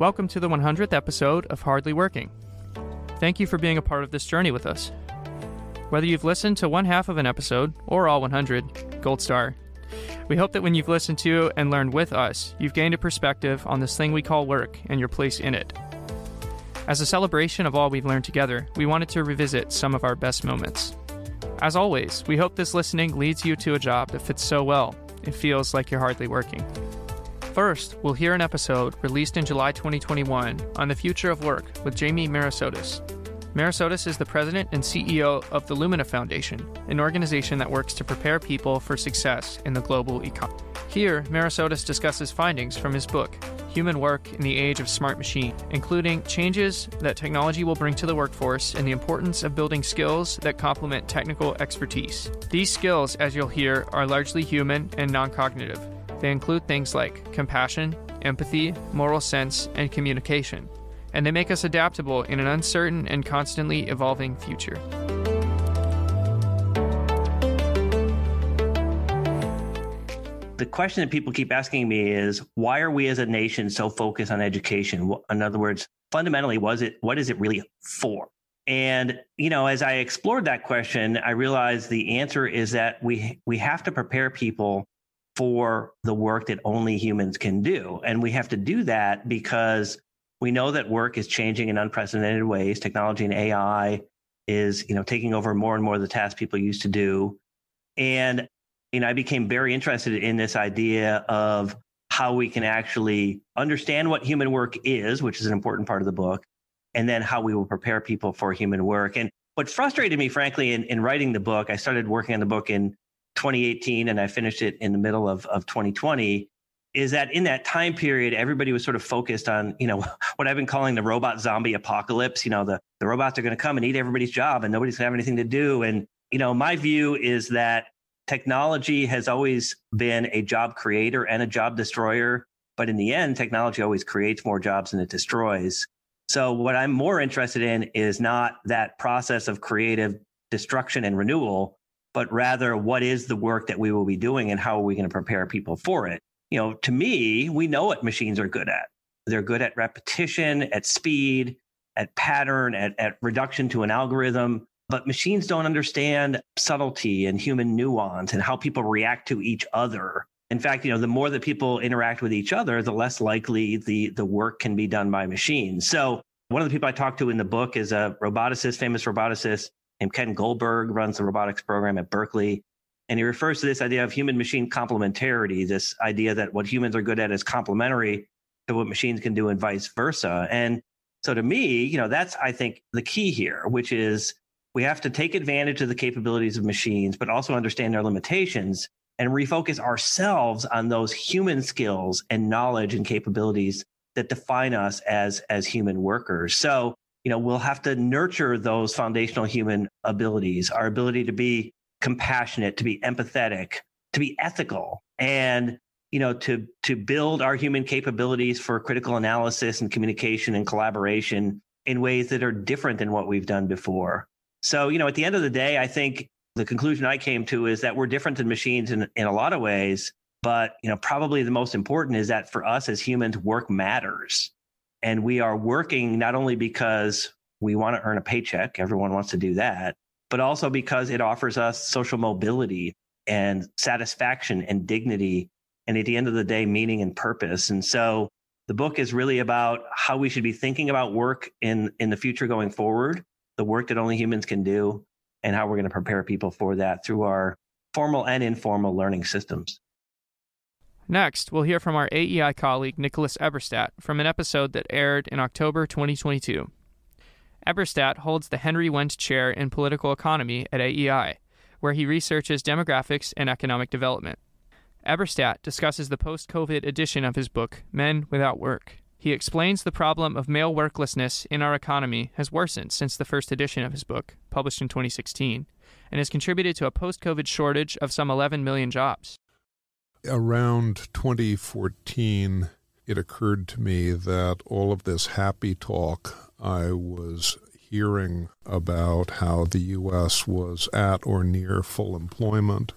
Welcome to the 100th episode of Hardly Working. Thank you for being a part of this journey with us. Whether you've listened to one half of an episode or all 100, gold star. We hope that when you've listened to and learned with us, you've gained a perspective on this thing we call work and your place in it. As a celebration of all we've learned together, we wanted to revisit some of our best moments. As always, we hope this listening leads you to a job that fits so well, it feels like you're hardly working. First, we'll hear an episode released in July 2021 on the future of work with Jamie Merisotis. Merisotis is the president and CEO of the Lumina Foundation, an organization that works to prepare people for success in the global economy. Here, Merisotis discusses findings from his book, Human Work in the Age of Smart Machine, including changes that technology will bring to the workforce and the importance of building skills that complement technical expertise. These skills, as you'll hear, are largely human and non cognitive they include things like compassion, empathy, moral sense, and communication, and they make us adaptable in an uncertain and constantly evolving future. The question that people keep asking me is why are we as a nation so focused on education? In other words, fundamentally, was it what is it really for? And you know, as I explored that question, I realized the answer is that we we have to prepare people for the work that only humans can do. And we have to do that because we know that work is changing in unprecedented ways. Technology and AI is, you know, taking over more and more of the tasks people used to do. And you know, I became very interested in this idea of how we can actually understand what human work is, which is an important part of the book, and then how we will prepare people for human work. And what frustrated me, frankly, in, in writing the book, I started working on the book in 2018 and I finished it in the middle of, of 2020 is that in that time period, everybody was sort of focused on, you know, what I've been calling the robot zombie apocalypse. You know, the, the robots are going to come and eat everybody's job and nobody's going to have anything to do. And, you know, my view is that technology has always been a job creator and a job destroyer. But in the end, technology always creates more jobs than it destroys. So what I'm more interested in is not that process of creative destruction and renewal, but rather what is the work that we will be doing and how are we going to prepare people for it? You know, to me, we know what machines are good at. They're good at repetition, at speed, at pattern, at, at reduction to an algorithm. But machines don't understand subtlety and human nuance and how people react to each other. In fact, you know, the more that people interact with each other, the less likely the, the work can be done by machines. So one of the people I talked to in the book is a roboticist, famous roboticist named Ken Goldberg, runs the robotics program at Berkeley. And he refers to this idea of human machine complementarity, this idea that what humans are good at is complementary to what machines can do and vice versa. And so to me, you know, that's, I think, the key here, which is we have to take advantage of the capabilities of machines, but also understand their limitations and refocus ourselves on those human skills and knowledge and capabilities that define us as, as human workers. So you know, we'll have to nurture those foundational human abilities, our ability to be compassionate, to be empathetic, to be ethical, and you know, to to build our human capabilities for critical analysis and communication and collaboration in ways that are different than what we've done before. So, you know, at the end of the day, I think the conclusion I came to is that we're different than machines in, in a lot of ways. But, you know, probably the most important is that for us as humans, work matters. And we are working not only because we want to earn a paycheck, everyone wants to do that, but also because it offers us social mobility and satisfaction and dignity. And at the end of the day, meaning and purpose. And so the book is really about how we should be thinking about work in, in the future going forward, the work that only humans can do, and how we're going to prepare people for that through our formal and informal learning systems. Next, we'll hear from our AEI colleague Nicholas Eberstadt from an episode that aired in October 2022. Eberstadt holds the Henry Wendt Chair in Political Economy at AEI, where he researches demographics and economic development. Eberstadt discusses the post COVID edition of his book, Men Without Work. He explains the problem of male worklessness in our economy has worsened since the first edition of his book, published in 2016, and has contributed to a post COVID shortage of some 11 million jobs around 2014, it occurred to me that all of this happy talk I was hearing about how the U.S. was at or near full employment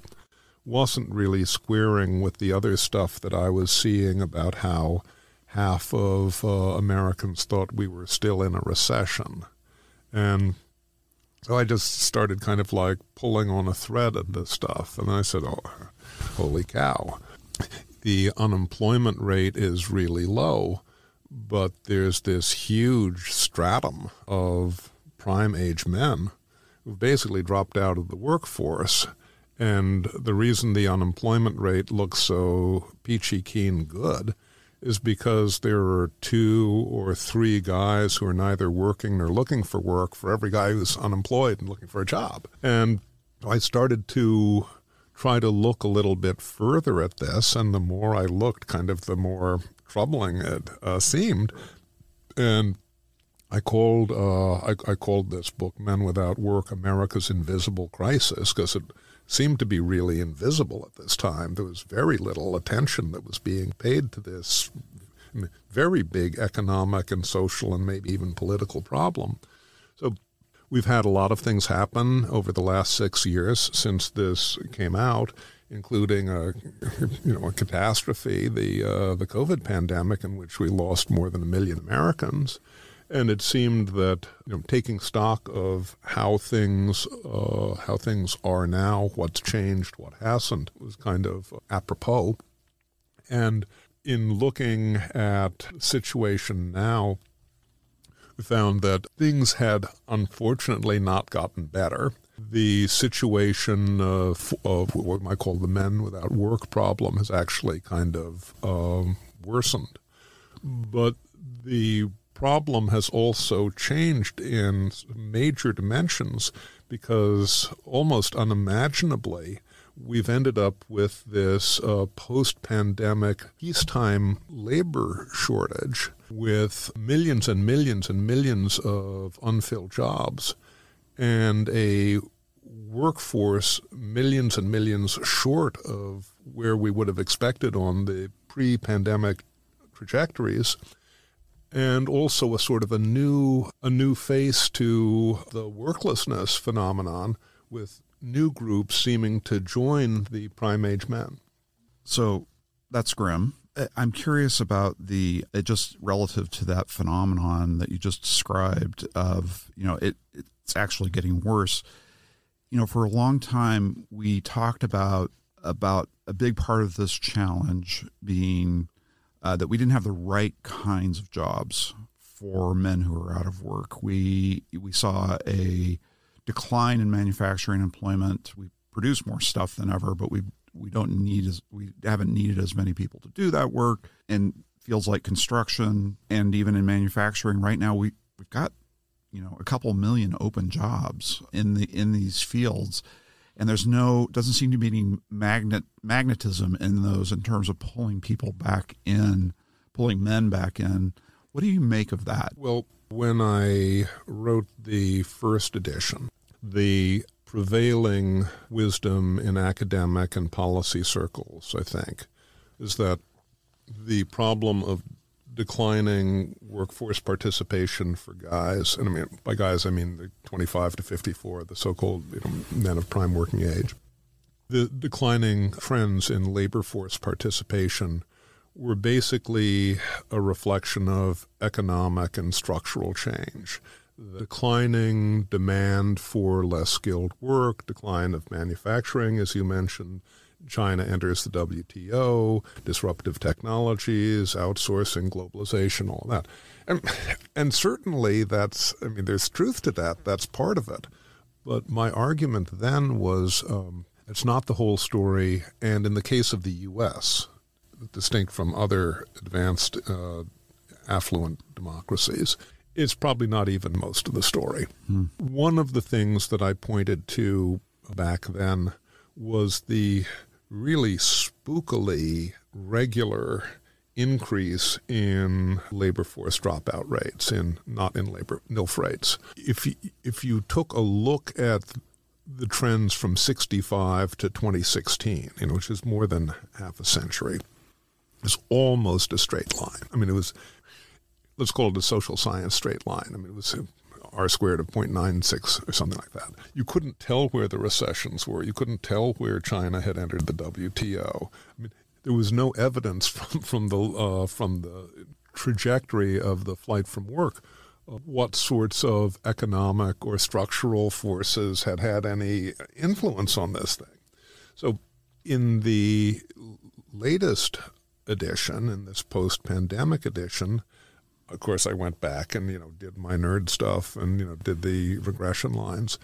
wasn't really squaring with the other stuff that I was seeing about how half of uh, Americans thought we were still in a recession. And so I just started kind of like pulling on a thread of this stuff. And I said, oh, holy cow. The unemployment rate is really low, but there's this huge stratum of prime age men who've basically dropped out of the workforce. And the reason the unemployment rate looks so peachy keen good is because there are two or three guys who are neither working nor looking for work for every guy who's unemployed and looking for a job. And I started to try to look a little bit further at this, and the more I looked, kind of the more troubling it uh, seemed. And I called uh, I, I, called this book "Men Without Work: America's Invisible Crisis" because it seemed to be really invisible at this time. There was very little attention that was being paid to this very big economic and social and maybe even political problem. So we've had a lot of things happen over the last six years since this came out, including a you know a catastrophe, the uh, the COVID pandemic, in which we lost more than a million Americans. And it seemed that you know, taking stock of how things uh, how things are now, what's changed, what hasn't, was kind of apropos. And in looking at situation now, we found that things had unfortunately not gotten better. The situation of, of what we might call the men without work problem has actually kind of um, worsened. But the problem has also changed in major dimensions because almost unimaginably, we've ended up with this uh, post pandemic peacetime labor shortage with millions and millions and millions of unfilled jobs and a workforce millions and millions short of where we would have expected on the pre pandemic trajectories and also a sort of a new a new face to the worklessness phenomenon with new groups seeming to join the prime age men. So that's grim. I'm curious about the it just relative to that phenomenon that you just described of you know it it's actually getting worse. You know, for a long time we talked about about a big part of this challenge being uh, that we didn't have the right kinds of jobs for men who are out of work. We we saw a decline in manufacturing employment. We produce more stuff than ever, but we we don't need as we haven't needed as many people to do that work. And feels like construction and even in manufacturing right now we we've got you know a couple million open jobs in the in these fields and there's no doesn't seem to be any magnet magnetism in those in terms of pulling people back in, pulling men back in. What do you make of that? Well, when I wrote the first edition, the prevailing wisdom in academic and policy circles, I think, is that the problem of declining workforce participation for guys, and I mean by guys I mean the 25 to 54, the so-called you know, men of prime working age. The declining trends in labor force participation were basically a reflection of economic and structural change. The declining demand for less skilled work, decline of manufacturing, as you mentioned, China enters the WTO, disruptive technologies, outsourcing, globalization, all that. And, and certainly that's, I mean, there's truth to that. That's part of it. But my argument then was um, it's not the whole story. And in the case of the U.S., distinct from other advanced, uh, affluent democracies, it's probably not even most of the story. Hmm. One of the things that I pointed to back then was the really spookily regular increase in labor force dropout rates in not in labor NILF rates. If you, if you took a look at the trends from 65 to 2016, you know, which is more than half a century, it's almost a straight line. I mean, it was let's call it a social science straight line. I mean, it was R squared of 0.96 or something like that. You couldn't tell where the recessions were. You couldn't tell where China had entered the WTO. I mean, there was no evidence from from the uh, from the trajectory of the flight from work, what sorts of economic or structural forces had had any influence on this thing. So, in the latest edition, in this post-pandemic edition, of course, I went back and you know did my nerd stuff and you know did the regression lines,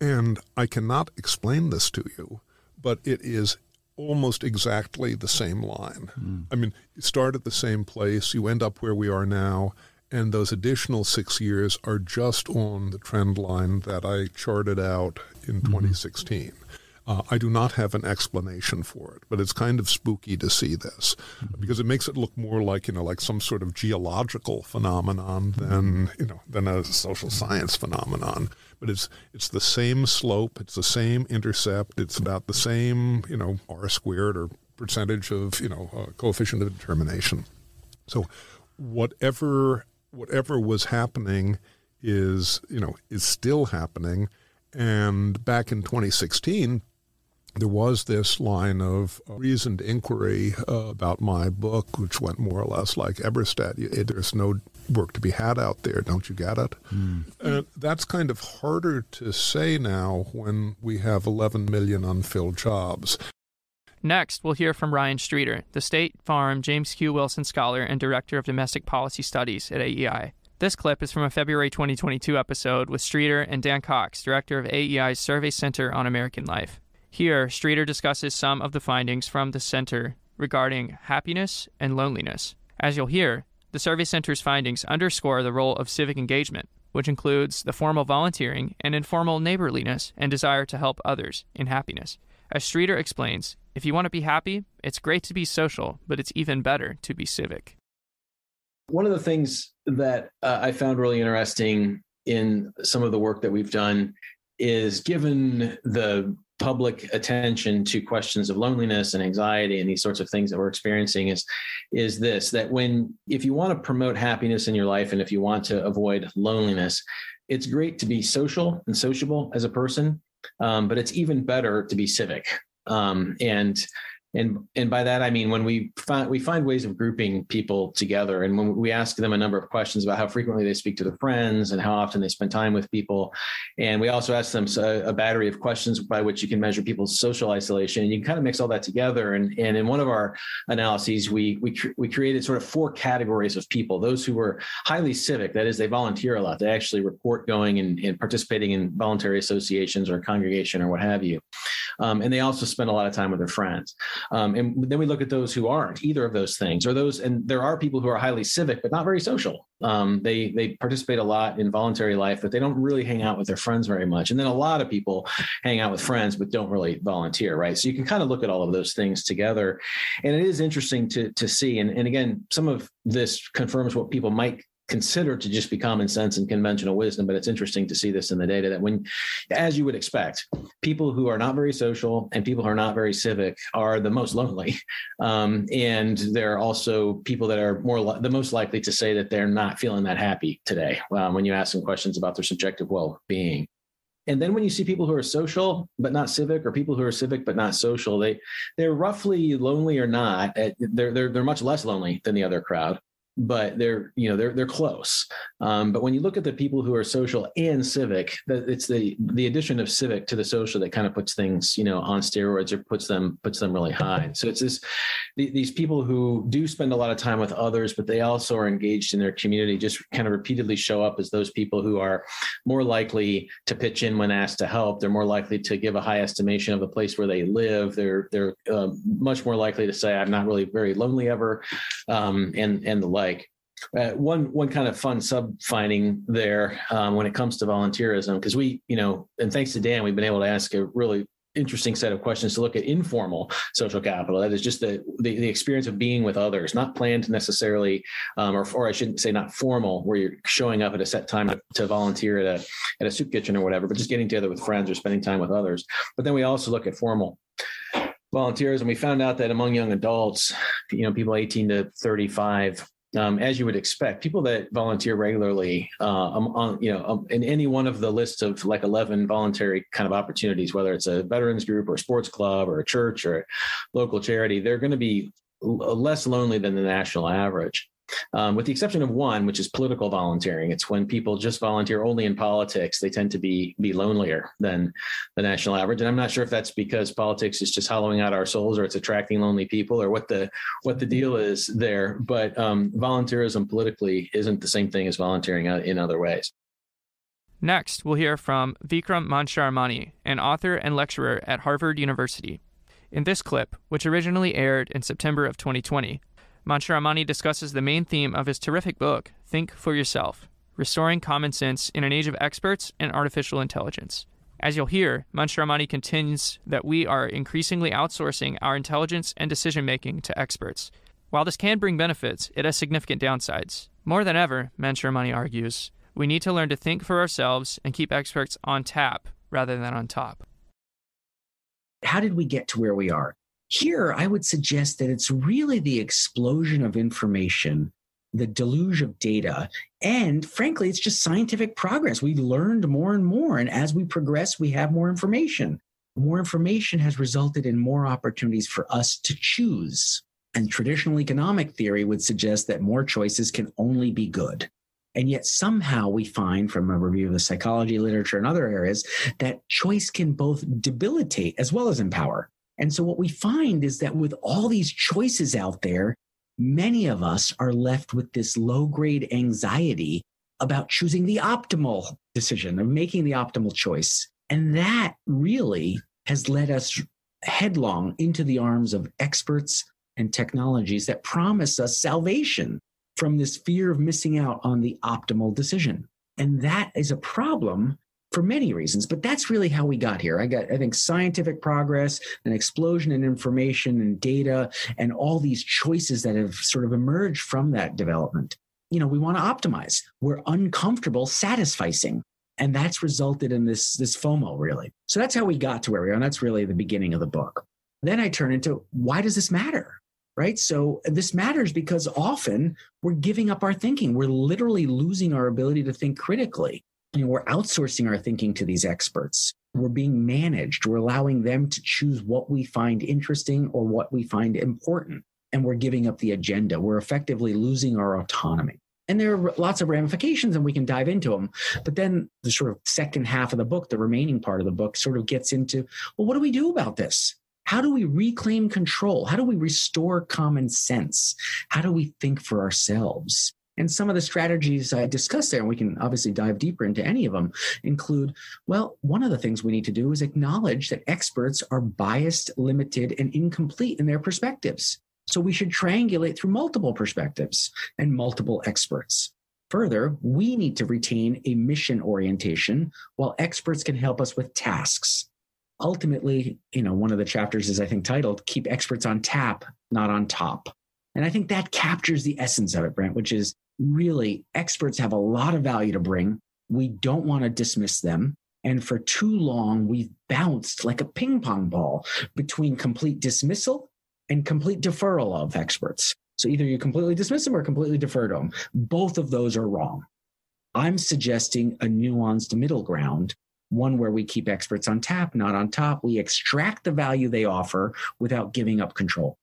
and I cannot explain this to you, but it is almost exactly the same line. Mm. I mean, you start at the same place, you end up where we are now, and those additional six years are just on the trend line that I charted out in mm-hmm. 2016. Uh, I do not have an explanation for it, but it's kind of spooky to see this mm-hmm. because it makes it look more like you know like some sort of geological phenomenon than you know than a social science phenomenon. But it's it's the same slope, it's the same intercept, it's about the same you know r squared or percentage of you know uh, coefficient of determination. So whatever whatever was happening is you know is still happening. And back in 2016, there was this line of reasoned inquiry uh, about my book, which went more or less like Eberstadt. There's no work to be had out there, don't you get it? Mm. And that's kind of harder to say now when we have 11 million unfilled jobs. Next, we'll hear from Ryan Streeter, the State Farm James Q. Wilson Scholar and Director of Domestic Policy Studies at AEI. This clip is from a February 2022 episode with Streeter and Dan Cox, Director of AEI's Survey Center on American Life. Here, Streeter discusses some of the findings from the center regarding happiness and loneliness. As you'll hear, the Survey Center's findings underscore the role of civic engagement, which includes the formal volunteering and informal neighborliness and desire to help others in happiness. As Streeter explains, if you want to be happy, it's great to be social, but it's even better to be civic. One of the things that uh, I found really interesting in some of the work that we've done is given the public attention to questions of loneliness and anxiety and these sorts of things that we're experiencing is is this that when if you want to promote happiness in your life and if you want to avoid loneliness it's great to be social and sociable as a person um, but it's even better to be civic. Um, and and and by that I mean when we find we find ways of grouping people together, and when we ask them a number of questions about how frequently they speak to their friends and how often they spend time with people, and we also ask them a, battery of questions by which you can measure people's social isolation, and you can kind of mix all that together. And and in one of our analyses, we we we created sort of four categories of people: those who were highly civic, that is, they volunteer a lot, they actually report going and, and participating in voluntary associations or congregation or what have you, um, and they also spend a lot of time with their friends. Um, and then we look at those who aren't either of those things, or those, and there are people who are highly civic but not very social. Um, they they participate a lot in voluntary life, but they don't really hang out with their friends very much. And then a lot of people hang out with friends but don't really volunteer, right? So you can kind of look at all of those things together, and it is interesting to to see. And and again, some of this confirms what people might considered to just be common sense and conventional wisdom. But it's interesting to see this in the data that when, as you would expect, people who are not very social and people who are not very civic are the most lonely. Um, and they're also people that are more li- the most likely to say that they're not feeling that happy today um, when you ask them questions about their subjective well being. And then when you see people who are social but not civic, or people who are civic but not social, they they're roughly lonely or not. They're they're they're much less lonely than the other crowd but they're you know they're they're close. Um, but when you look at the people who are social and civic, it's the the addition of civic to the social that kind of puts things you know on steroids or puts them puts them really high. So it's this these people who do spend a lot of time with others, but they also are engaged in their community. Just kind of repeatedly show up as those people who are more likely to pitch in when asked to help. They're more likely to give a high estimation of the place where they live. They're they're uh, much more likely to say I'm not really very lonely ever, um, and and the like. Uh, one one kind of fun sub finding there um, when it comes to volunteerism because we you know and thanks to Dan we've been able to ask a really interesting set of questions to look at informal social capital that is just the the, the experience of being with others not planned necessarily um, or, or i shouldn't say not formal where you're showing up at a set time to, to volunteer at a at a soup kitchen or whatever but just getting together with friends or spending time with others but then we also look at formal volunteers and we found out that among young adults you know people 18 to 35 um, as you would expect, people that volunteer regularly uh, on, you know, um, in any one of the lists of like 11 voluntary kind of opportunities, whether it's a veterans group or a sports club or a church or a local charity, they're going to be less lonely than the national average. Um, with the exception of one, which is political volunteering. It's when people just volunteer only in politics, they tend to be be lonelier than the national average. And I'm not sure if that's because politics is just hollowing out our souls, or it's attracting lonely people, or what the what the deal is there. But um, volunteerism politically isn't the same thing as volunteering in other ways. Next, we'll hear from Vikram Mansharamani, an author and lecturer at Harvard University. In this clip, which originally aired in September of 2020, Mansharamani discusses the main theme of his terrific book, Think for Yourself Restoring Common Sense in an Age of Experts and Artificial Intelligence. As you'll hear, Mansharamani contends that we are increasingly outsourcing our intelligence and decision making to experts. While this can bring benefits, it has significant downsides. More than ever, Mansharamani argues, we need to learn to think for ourselves and keep experts on tap rather than on top. How did we get to where we are? Here, I would suggest that it's really the explosion of information, the deluge of data, and frankly, it's just scientific progress. We've learned more and more. And as we progress, we have more information. More information has resulted in more opportunities for us to choose. And traditional economic theory would suggest that more choices can only be good. And yet, somehow, we find from a review of the psychology literature and other areas that choice can both debilitate as well as empower. And so what we find is that with all these choices out there, many of us are left with this low grade anxiety about choosing the optimal decision, of making the optimal choice. And that really has led us headlong into the arms of experts and technologies that promise us salvation from this fear of missing out on the optimal decision. And that is a problem for many reasons, but that's really how we got here. I got, I think, scientific progress, an explosion in information and data, and all these choices that have sort of emerged from that development. You know, we want to optimize. We're uncomfortable satisficing. And that's resulted in this, this FOMO, really. So that's how we got to where we are. And that's really the beginning of the book. Then I turn into why does this matter? Right. So this matters because often we're giving up our thinking. We're literally losing our ability to think critically you know, we're outsourcing our thinking to these experts. We're being managed. We're allowing them to choose what we find interesting or what we find important. And we're giving up the agenda. We're effectively losing our autonomy. And there are lots of ramifications, and we can dive into them. But then the sort of second half of the book, the remaining part of the book, sort of gets into well, what do we do about this? How do we reclaim control? How do we restore common sense? How do we think for ourselves? And some of the strategies I discussed there, and we can obviously dive deeper into any of them, include well, one of the things we need to do is acknowledge that experts are biased, limited, and incomplete in their perspectives. So we should triangulate through multiple perspectives and multiple experts. Further, we need to retain a mission orientation while experts can help us with tasks. Ultimately, you know, one of the chapters is, I think, titled Keep Experts on Tap, Not on Top. And I think that captures the essence of it, Brent, which is really experts have a lot of value to bring. We don't want to dismiss them. And for too long, we've bounced like a ping pong ball between complete dismissal and complete deferral of experts. So either you completely dismiss them or completely defer to them. Both of those are wrong. I'm suggesting a nuanced middle ground, one where we keep experts on tap, not on top. We extract the value they offer without giving up control.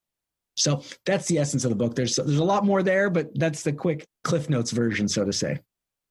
So that's the essence of the book. There's there's a lot more there, but that's the quick Cliff Notes version, so to say.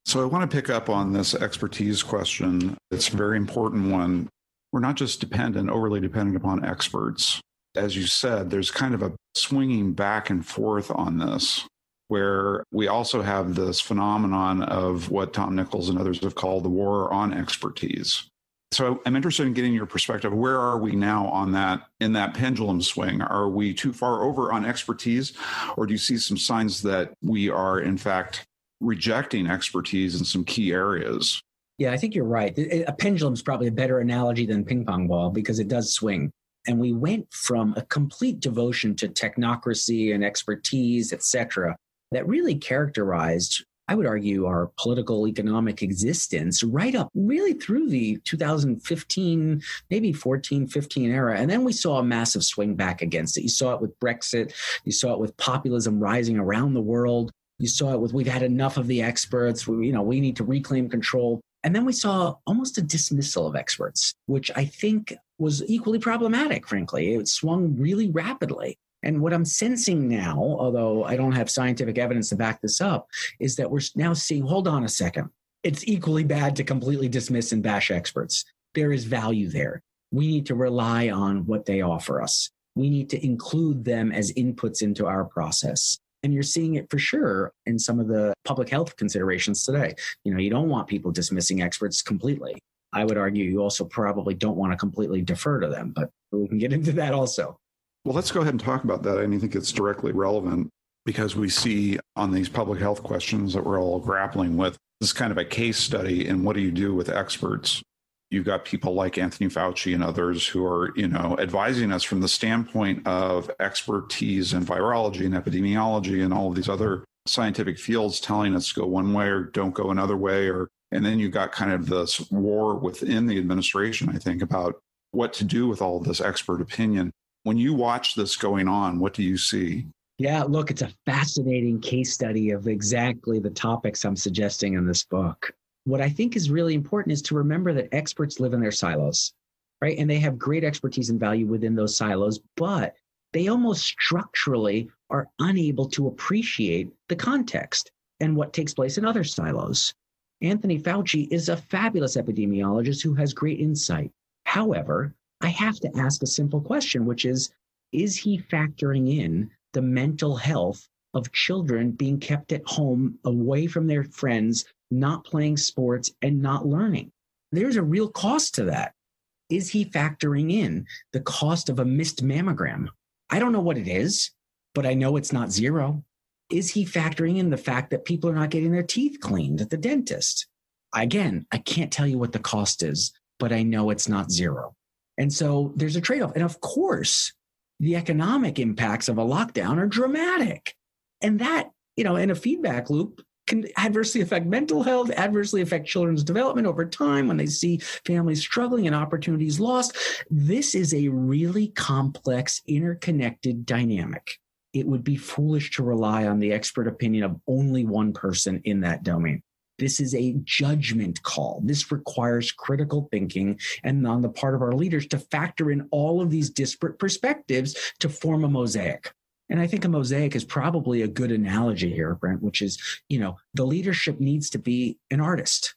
So I want to pick up on this expertise question. It's a very important one. We're not just dependent, overly dependent upon experts. As you said, there's kind of a swinging back and forth on this, where we also have this phenomenon of what Tom Nichols and others have called the war on expertise. So I'm interested in getting your perspective. Where are we now on that in that pendulum swing? Are we too far over on expertise, or do you see some signs that we are in fact rejecting expertise in some key areas? Yeah, I think you're right. A pendulum is probably a better analogy than ping pong ball because it does swing. And we went from a complete devotion to technocracy and expertise, et cetera, that really characterized I would argue, our political economic existence right up really through the 2015, maybe 14, 15 era. And then we saw a massive swing back against it. You saw it with Brexit, you saw it with populism rising around the world. You saw it with we've had enough of the experts. We, you know, we need to reclaim control. And then we saw almost a dismissal of experts, which I think was equally problematic, frankly. It swung really rapidly. And what I'm sensing now, although I don't have scientific evidence to back this up, is that we're now seeing hold on a second. It's equally bad to completely dismiss and bash experts. There is value there. We need to rely on what they offer us. We need to include them as inputs into our process. And you're seeing it for sure in some of the public health considerations today. You know, you don't want people dismissing experts completely. I would argue you also probably don't want to completely defer to them, but we can get into that also. Well, let's go ahead and talk about that. I think it's directly relevant because we see on these public health questions that we're all grappling with this is kind of a case study in what do you do with experts you've got people like Anthony Fauci and others who are, you know, advising us from the standpoint of expertise in virology and epidemiology and all of these other scientific fields telling us go one way or don't go another way or and then you've got kind of this war within the administration i think about what to do with all this expert opinion when you watch this going on what do you see yeah look it's a fascinating case study of exactly the topics i'm suggesting in this book what I think is really important is to remember that experts live in their silos, right? And they have great expertise and value within those silos, but they almost structurally are unable to appreciate the context and what takes place in other silos. Anthony Fauci is a fabulous epidemiologist who has great insight. However, I have to ask a simple question, which is Is he factoring in the mental health of children being kept at home away from their friends not playing sports, and not learning. There's a real cost to that. Is he factoring in the cost of a missed mammogram? I don't know what it is, but I know it's not zero. Is he factoring in the fact that people are not getting their teeth cleaned at the dentist? Again, I can't tell you what the cost is, but I know it's not zero. And so there's a trade off. And of course, the economic impacts of a lockdown are dramatic. And that, you know, in a feedback loop, can adversely affect mental health, adversely affect children's development over time when they see families struggling and opportunities lost. This is a really complex, interconnected dynamic. It would be foolish to rely on the expert opinion of only one person in that domain. This is a judgment call. This requires critical thinking and on the part of our leaders to factor in all of these disparate perspectives to form a mosaic. And I think a mosaic is probably a good analogy here, Brent, which is, you know, the leadership needs to be an artist.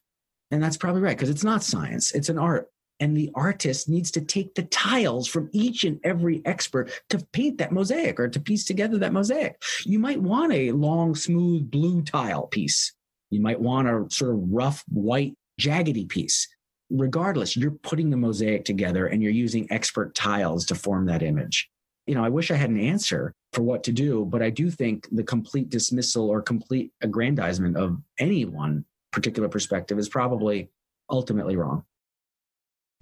And that's probably right, because it's not science, it's an art. And the artist needs to take the tiles from each and every expert to paint that mosaic or to piece together that mosaic. You might want a long, smooth blue tile piece. You might want a sort of rough, white, jaggedy piece. Regardless, you're putting the mosaic together and you're using expert tiles to form that image you know, I wish I had an answer for what to do, but I do think the complete dismissal or complete aggrandizement of any one particular perspective is probably ultimately wrong.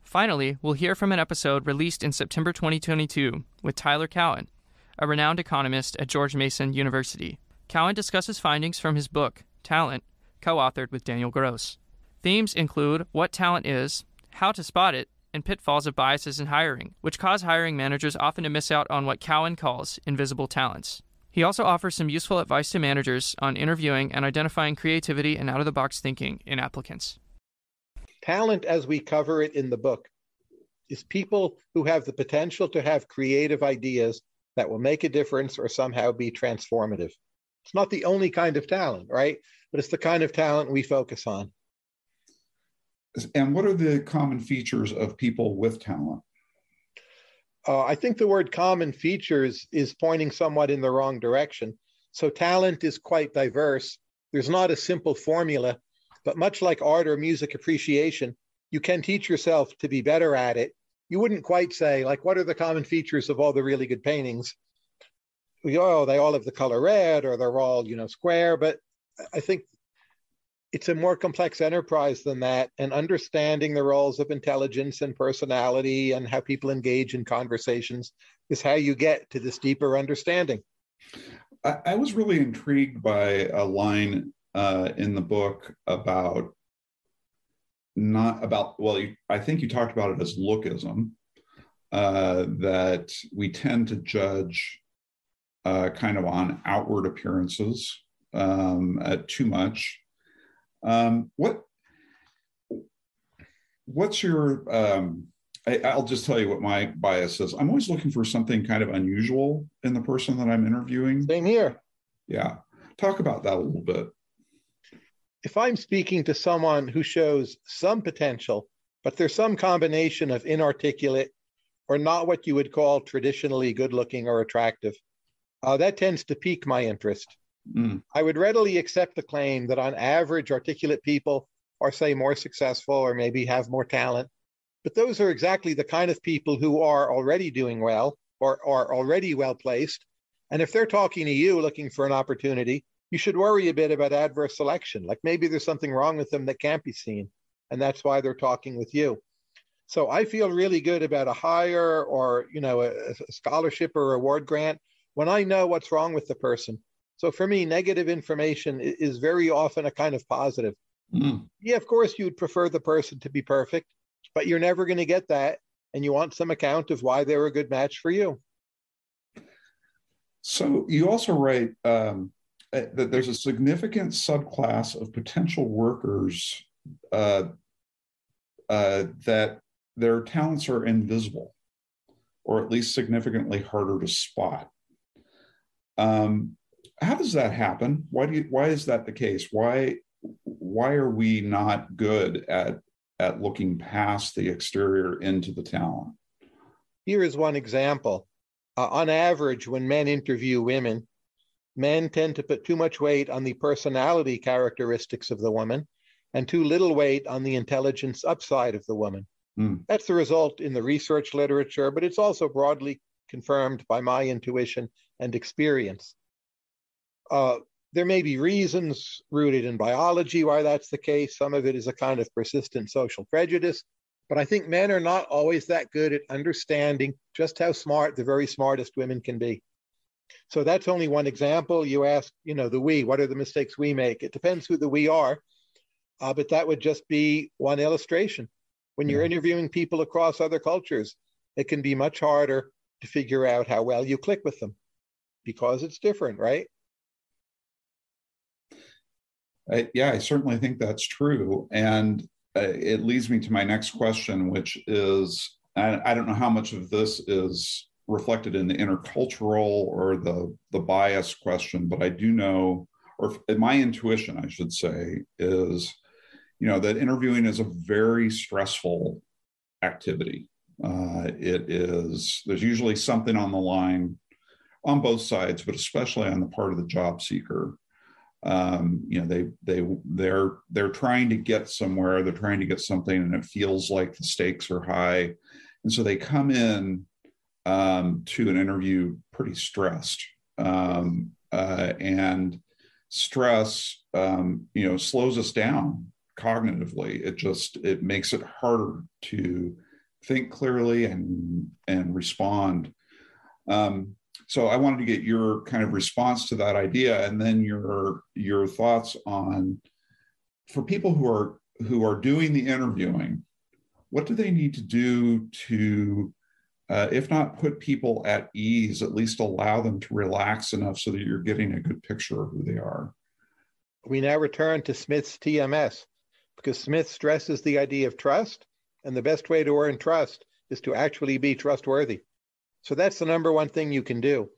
Finally, we'll hear from an episode released in September 2022 with Tyler Cowen, a renowned economist at George Mason University. Cowen discusses findings from his book, Talent, co authored with Daniel Gross. Themes include what talent is, how to spot it, and pitfalls of biases in hiring, which cause hiring managers often to miss out on what Cowen calls invisible talents. He also offers some useful advice to managers on interviewing and identifying creativity and out of the box thinking in applicants. Talent, as we cover it in the book, is people who have the potential to have creative ideas that will make a difference or somehow be transformative. It's not the only kind of talent, right? But it's the kind of talent we focus on. And what are the common features of people with talent? Uh, I think the word common features is pointing somewhat in the wrong direction. So, talent is quite diverse. There's not a simple formula, but much like art or music appreciation, you can teach yourself to be better at it. You wouldn't quite say, like, what are the common features of all the really good paintings? Oh, they all have the color red or they're all, you know, square. But I think it's a more complex enterprise than that and understanding the roles of intelligence and personality and how people engage in conversations is how you get to this deeper understanding. I, I was really intrigued by a line uh, in the book about not about well i think you talked about it as lookism uh, that we tend to judge uh, kind of on outward appearances um, too much um, what what's your um, I, will just tell you what my bias is. I'm always looking for something kind of unusual in the person that I'm interviewing. Same here. Yeah. Talk about that a little bit. If I'm speaking to someone who shows some potential, but there's some combination of inarticulate or not what you would call traditionally good looking or attractive, uh, that tends to pique my interest. Mm. I would readily accept the claim that on average, articulate people are, say, more successful or maybe have more talent. But those are exactly the kind of people who are already doing well or are already well placed. And if they're talking to you looking for an opportunity, you should worry a bit about adverse selection. Like maybe there's something wrong with them that can't be seen. And that's why they're talking with you. So I feel really good about a hire or, you know, a, a scholarship or a award grant when I know what's wrong with the person. So for me, negative information is very often a kind of positive. Mm. Yeah, of course, you'd prefer the person to be perfect, but you're never going to get that. And you want some account of why they're a good match for you. So you also write um, that there's a significant subclass of potential workers uh, uh, that their talents are invisible or at least significantly harder to spot. Um, how does that happen? Why do you, why is that the case? Why why are we not good at at looking past the exterior into the talent? Here is one example. Uh, on average, when men interview women, men tend to put too much weight on the personality characteristics of the woman and too little weight on the intelligence upside of the woman. Mm. That's the result in the research literature, but it's also broadly confirmed by my intuition and experience. Uh, there may be reasons rooted in biology why that's the case. Some of it is a kind of persistent social prejudice. But I think men are not always that good at understanding just how smart the very smartest women can be. So that's only one example. You ask, you know, the we, what are the mistakes we make? It depends who the we are. Uh, but that would just be one illustration. When you're interviewing people across other cultures, it can be much harder to figure out how well you click with them because it's different, right? I, yeah, I certainly think that's true. And uh, it leads me to my next question, which is I, I don't know how much of this is reflected in the intercultural or the the bias question, but I do know, or my intuition, I should say, is you know that interviewing is a very stressful activity. Uh, it is there's usually something on the line on both sides, but especially on the part of the job seeker um, you know they they they're they're trying to get somewhere they're trying to get something and it feels like the stakes are high. And so they come in um, to an interview pretty stressed. Um, uh, and stress um, you know slows us down cognitively. It just it makes it harder to think clearly and and respond. Um, so I wanted to get your kind of response to that idea, and then your your thoughts on for people who are who are doing the interviewing, what do they need to do to, uh, if not put people at ease, at least allow them to relax enough so that you're getting a good picture of who they are. We now return to Smith's TMS because Smith stresses the idea of trust, and the best way to earn trust is to actually be trustworthy. So that's the number one thing you can do.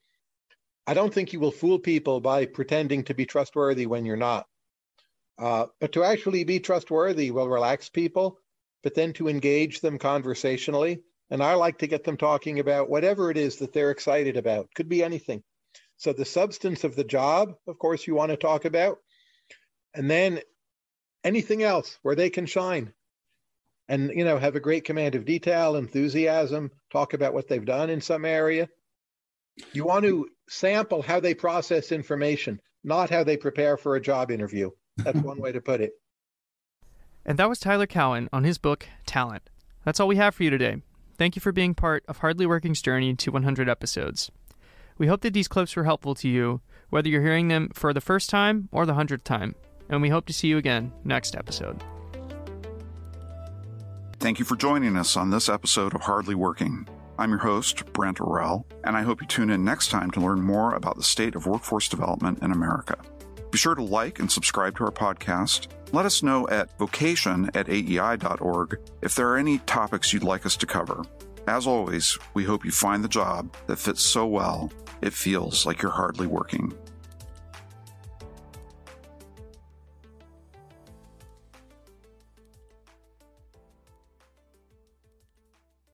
I don't think you will fool people by pretending to be trustworthy when you're not. Uh, but to actually be trustworthy will relax people, but then to engage them conversationally. And I like to get them talking about whatever it is that they're excited about. Could be anything. So the substance of the job, of course, you want to talk about. And then anything else where they can shine and you know have a great command of detail enthusiasm talk about what they've done in some area. You want to sample how they process information not how they prepare for a job interview. That's one way to put it. And that was tyler cowen on his book talent. That's all we have for you today. Thank you for being part of hardly working's journey to 100 episodes. We hope that these clips were helpful to you whether you're hearing them for the first time or the hundredth time and we hope to see you again next episode Thank you for joining us on this episode of Hardly Working. I'm your host, Brent Orrell, and I hope you tune in next time to learn more about the state of workforce development in America. Be sure to like and subscribe to our podcast. Let us know at vocation at aei.org if there are any topics you'd like us to cover. As always, we hope you find the job that fits so well it feels like you're hardly working.